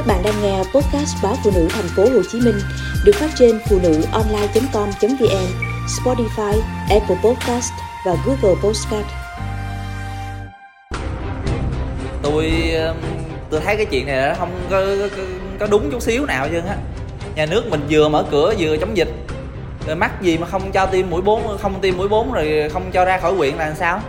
Các bạn đang nghe podcast báo phụ nữ thành phố Hồ Chí Minh được phát trên phụ nữ online.com.vn, Spotify, Apple Podcast và Google Podcast. Tôi um, tôi thấy cái chuyện này nó không có, có, có đúng chút xíu nào chứ á. Nhà nước mình vừa mở cửa vừa chống dịch. Rồi mắc gì mà không cho tiêm mũi 4 không tiêm mũi 4 rồi không cho ra khỏi huyện là làm sao?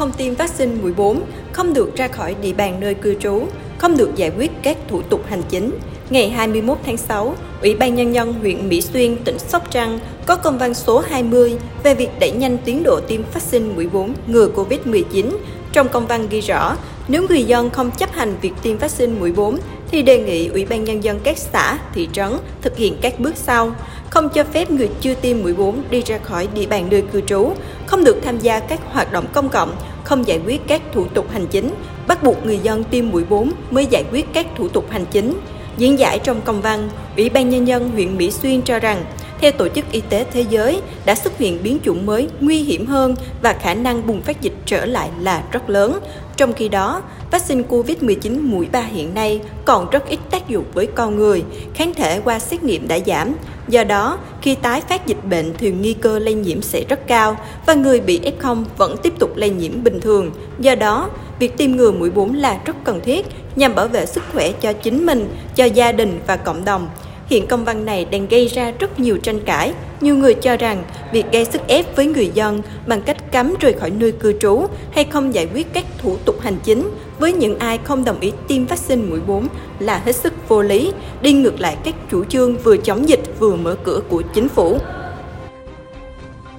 không tiêm vaccine mũi 4, không được ra khỏi địa bàn nơi cư trú, không được giải quyết các thủ tục hành chính. Ngày 21 tháng 6, Ủy ban Nhân dân huyện Mỹ Xuyên, tỉnh Sóc Trăng có công văn số 20 về việc đẩy nhanh tiến độ tiêm vaccine mũi 4 ngừa COVID-19. Trong công văn ghi rõ, nếu người dân không chấp hành việc tiêm vaccine mũi 4 thì đề nghị Ủy ban Nhân dân các xã, thị trấn thực hiện các bước sau không cho phép người chưa tiêm mũi 4 đi ra khỏi địa bàn nơi cư trú, không được tham gia các hoạt động công cộng, không giải quyết các thủ tục hành chính, bắt buộc người dân tiêm mũi 4 mới giải quyết các thủ tục hành chính. Diễn giải trong công văn, Ủy ban Nhân dân huyện Mỹ Xuyên cho rằng, theo Tổ chức Y tế Thế giới, đã xuất hiện biến chủng mới nguy hiểm hơn và khả năng bùng phát dịch trở lại là rất lớn. Trong khi đó, vaccine COVID-19 mũi 3 hiện nay còn rất ít tác dụng với con người, kháng thể qua xét nghiệm đã giảm. Do đó, khi tái phát dịch bệnh thì nguy cơ lây nhiễm sẽ rất cao và người bị F0 vẫn tiếp tục lây nhiễm bình thường. Do đó, việc tiêm ngừa mũi 4 là rất cần thiết nhằm bảo vệ sức khỏe cho chính mình, cho gia đình và cộng đồng. Hiện công văn này đang gây ra rất nhiều tranh cãi. Nhiều người cho rằng việc gây sức ép với người dân bằng cách cấm rời khỏi nơi cư trú hay không giải quyết các thủ tục hành chính với những ai không đồng ý tiêm vaccine mũi 4 là hết sức vô lý, đi ngược lại các chủ trương vừa chống dịch vừa mở cửa của chính phủ.